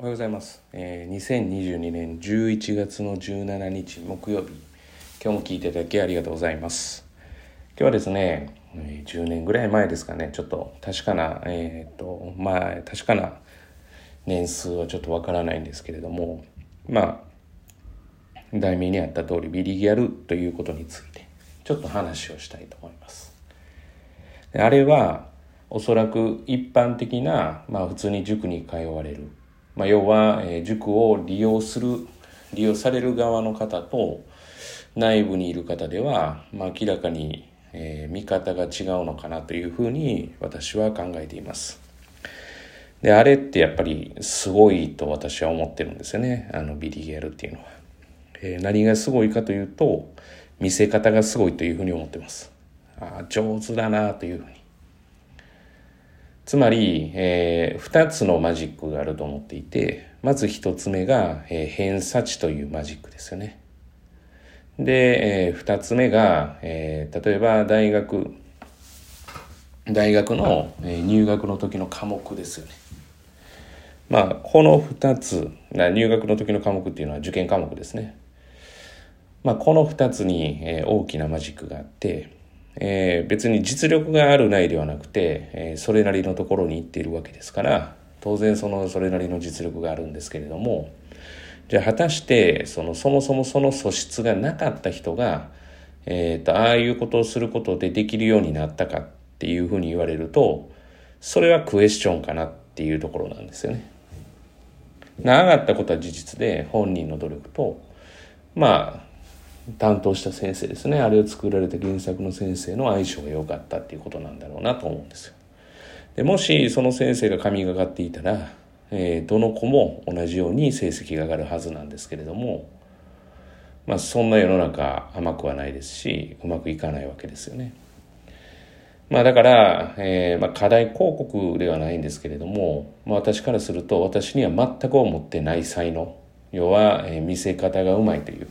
おはようございます、えー、2022年11月の17日木曜日。今日も聞いていただきありがとうございます。今日はですね10年ぐらい前ですかね。ちょっと確かなえっ、とまあ確かな年数はちょっとわからないんですけれどもまあ題名にあった通りビリギャルということについてちょっと話をしたいと思います。あれはおそらく一般的な、まあ、普通に塾に通われる、まあ、要は、え塾を利用する利用される側の方と内部にいる方では、まあ、明らかに、え見方が違うのかなというふうに私は考えています。であれってやっぱりすごいと私は思ってるんですよね。あのビリギャルっていうのは、えー何がすごいかというと見せ方がすごいというふうに思ってます。ああ上手だなというふうに。つまり、え2つのマジックがあると思っていてまず1つ目が、えー偏差値というマジックですよね。で、え2つ目が、えー例えば大学大学の、えー入学の時の科目ですよね。まあこの2つ入学の時の科目っていうのは受験科目ですね。まあ、この2つに、えー大きなマジックがあって、えー別に実力があるないではなくて、えーそれなりのところに行っているわけですから当然そのそれなりの実力があるんですけれどもじゃあ果たしてそのそもそもその素質がなかった人が、えーとああいうことをすることでできるようになったかっていうふうに言われるとそれはクエスチョンかなっていうところなんですよね。な上がったことは事実で本人の努力とまあ担当した先生ですねあれを作られた原作の先生の相性が良かったっていうことなんだろうなと思うんですよ。でもしその先生が神がかっていたら、えーどの子も同じように成績が上がるはずなんですけれどもまあそんな世の中甘くはないですしうまくいかないわけですよね。まあだから、えーまあ、課題広告ではないんですけれども、まあ、私からすると私には全く思ってない才能要は、えー見せ方がうまいという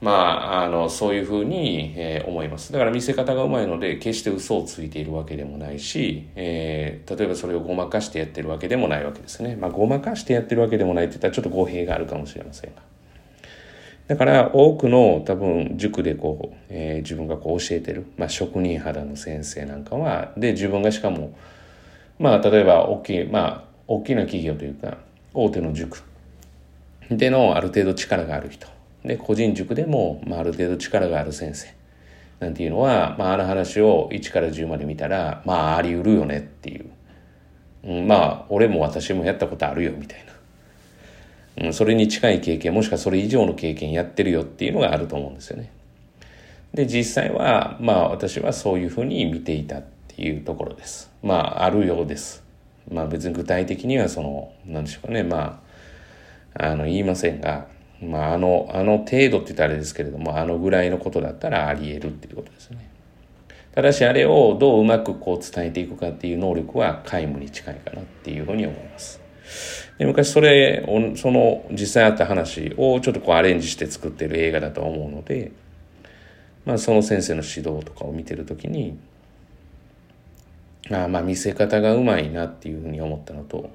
まあ、あのそういうふうに、えー思います。だから見せ方がうまいので決して嘘をついているわけでもないし、えー例えばそれをごまかしてやってるわけでもないわけですね、まあ、ごまかしてやってるわけでもないって言ったらちょっと語弊があるかもしれませんが。だから多くの多分塾でこう、えー自分がこう教えてる、まあ、職人肌の先生なんかはで自分がしかもまあ例えば大きいまあ大きな企業というか大手の塾でのある程度力がある人。で個人塾でも、まあ、ある程度力がある先生なんていうのは、まあ、あの話を1から10まで見たらまああり得るよねっていう、うん、まあ俺も私もやったことあるよみたいな、うん、それに近い経験もしくはそれ以上の経験やってるよっていうのがあると思うんですよね。で実際はまあ私はそういうふうに見ていたっていうところです。まああるようです。まあ別に具体的にはその何でしょうかねまああの言いませんが、まあ、あのあの程度って言ったらあれですけれどもあのぐらいのことだったらあり得るっていうことですね。ただしあれをどううまくこう伝えていくかっていう能力は皆無に近いかなっていうふうに思います。で昔それをその実際あった話をちょっとこうアレンジして作ってる映画だと思うので、まあ、その先生の指導とかを見てる時にああまあ見せ方がうまいなっていうふうに思ったのと、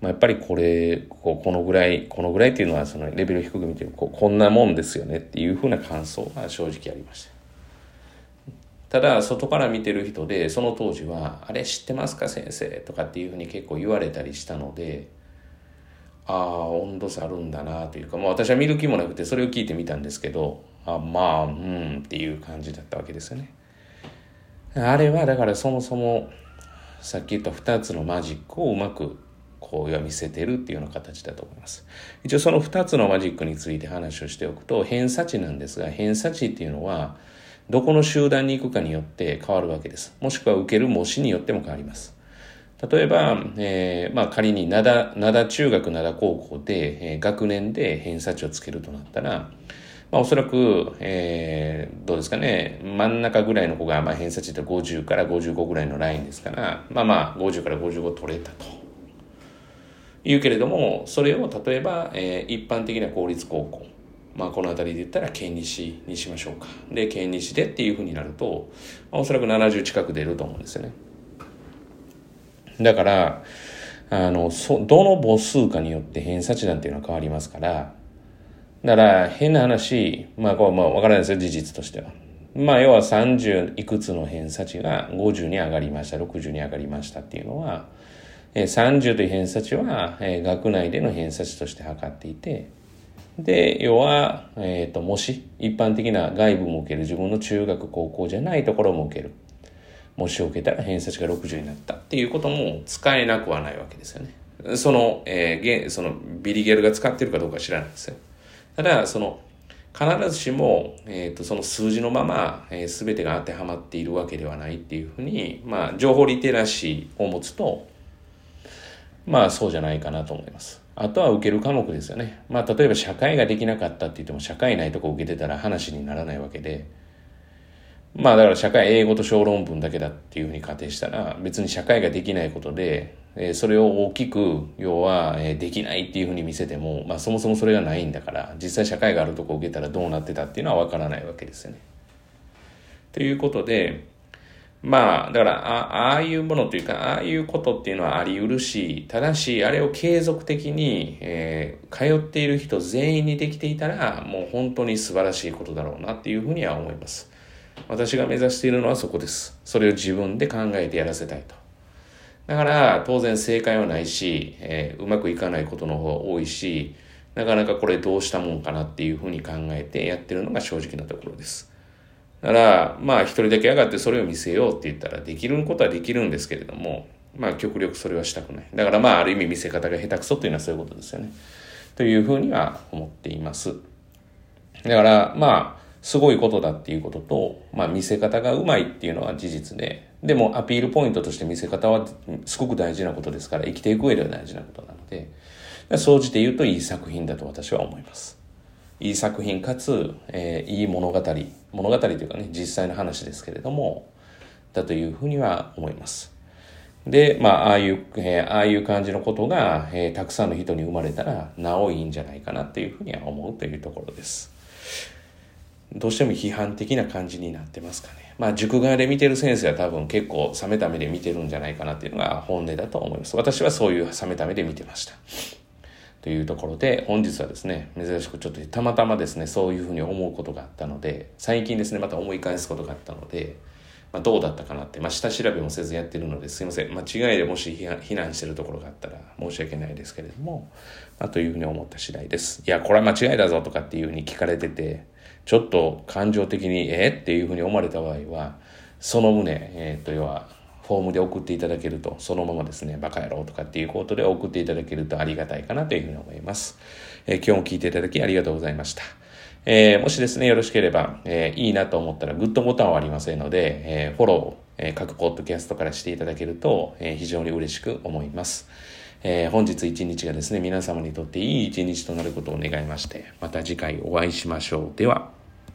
まあ、やっぱりこれこのぐらいこのぐらいっていうのはそのレベル低く見てるここんなもんですよねっていうふうな感想が正直ありました。ただ外から見てる人でその当時は「あれ知ってますか先生」とかっていうふうに結構言われたりしたのでああ温度差あるんだなというか、まあ、私は見る気もなくてそれを聞いてみたんですけどあまあうんっていう感じだったわけですよね。あれはだからそもそもさっき言った2つのマジックをうまくこう見せてるっていうような形だと思います。一応その2つのマジックについて話をしておくと偏差値なんですが偏差値っていうのはどこの集団に行くかによって変わるわけです。もしくは受ける模試によっても変わります。例えば、えーまあ、仮に灘灘中学灘高校で、えー学年で偏差値をつけるとなったら、まあ、おそらく、えーどうですかね真ん中ぐらいの子が、まあ、偏差値って50から55ぐらいのラインですからまあまあ50から55取れたと。いうけれどもそれを例えば、えー一般的な公立高校まあこの辺りで言ったら県西にしましょうかで県西でっていうふうになると、まあ、おそらく70近く出ると思うんですよねだからあの、そ、どの母数かによって偏差値なんていうのは変わりますから、だから変な話、まあこう、まあわからないですよ、事実としては。まあ要は30いくつの偏差値が50に上がりました、60に上がりましたっていうのは、30という偏差値は、えー、学内での偏差値として測っていて、で、要は、えっ、ー、と、もし、一般的な外部も受ける、自分の中学、高校じゃないところも受ける。もし受けたら偏差値が60になったっていうことも使えなくはないわけですよね。その、えー、そのビリギャルが使ってるかどうか知らないですよ。ただ、その、必ずしも、えーと、その数字のまま、えー、全てが当てはまっているわけではないっていうふうに、まあ、情報リテラシーを持つと、まあそうじゃないかなと思います。あとは受ける科目ですよね。まあ例えば社会ができなかったって言っても社会ないとこ受けてたら話にならないわけで、まあだから社会英語と小論文だけだっていうふうに仮定したら別に社会ができないことで、えー、それを大きく要は、えー、できないっていうふうに見せても、まあそもそもそれがないんだから実際社会があるとこ受けたらどうなってたっていうのはわからないわけですよね。ということで、まあ、だから、ああいうものというか、ああいうことっていうのはあり得るし、ただし、あれを継続的に、えー、通っている人全員にできていたら、もう本当に素晴らしいことだろうなっていうふうには思います。私が目指しているのはそこです。それを自分で考えてやらせたいと。だから、当然正解はないし、えー、うまくいかないことの方が多いし、なかなかこれどうしたもんかなっていうふうに考えてやってるのが正直なところです。だから、まあ一人だけ上がってそれを見せようって言ったらできることはできるんですけれども、まあ極力それはしたくない。だからまあある意味見せ方が下手くそっていうのはそういうことですよね。というふうには思っています。だからまあすごいことだっていうことと、まあ見せ方がうまいっていうのは事実で、でもアピールポイントとして見せ方はすごく大事なことですから生きていく上では大事なことなので、総じて言うといい作品だと私は思います。いい作品かつ、えー、いい物語物語というかね実際の話ですけれどもだというふうには思います。でまあああいう、えー、ああいう感じのことが、えー、たくさんの人に生まれたらなおいいんじゃないかなというふうには思うというところです。どうしても批判的な感じになってますかね。まあ塾側で見てる先生は多分結構冷めた目で見てるんじゃないかなっていうのが本音だと思います。私はそういう冷めた目で見てました。というところで本日はですね珍しくちょっとたまたまですねそういうふうに思うことがあったので最近ですねまた思い返すことがあったので、まあ、どうだったかなって、まあ、下調べもせずやってるのですいません。間違いでもし非難してるところがあったら申し訳ないですけれども、まあ、というふうに思った次第です。いやこれは間違いだぞとかっていうふうに聞かれててちょっと感情的にえっていうふうに思われた場合はその旨、えー、っと要はフォームで送っていただけると、そのままですね、バカ野郎とかっていうことで送っていただけるとありがたいかなというふうに思います。えー、今日も聞いていただきありがとうございました。えー、もしですね、よろしければ、えー、いいなと思ったらグッドボタンはありませんので、えフォローを、え各ポッドキャストからしていただけると、え非常に嬉しく思います。え本日一日がですね、皆様にとっていい一日となることを願いまして、また次回お会いしましょう。では。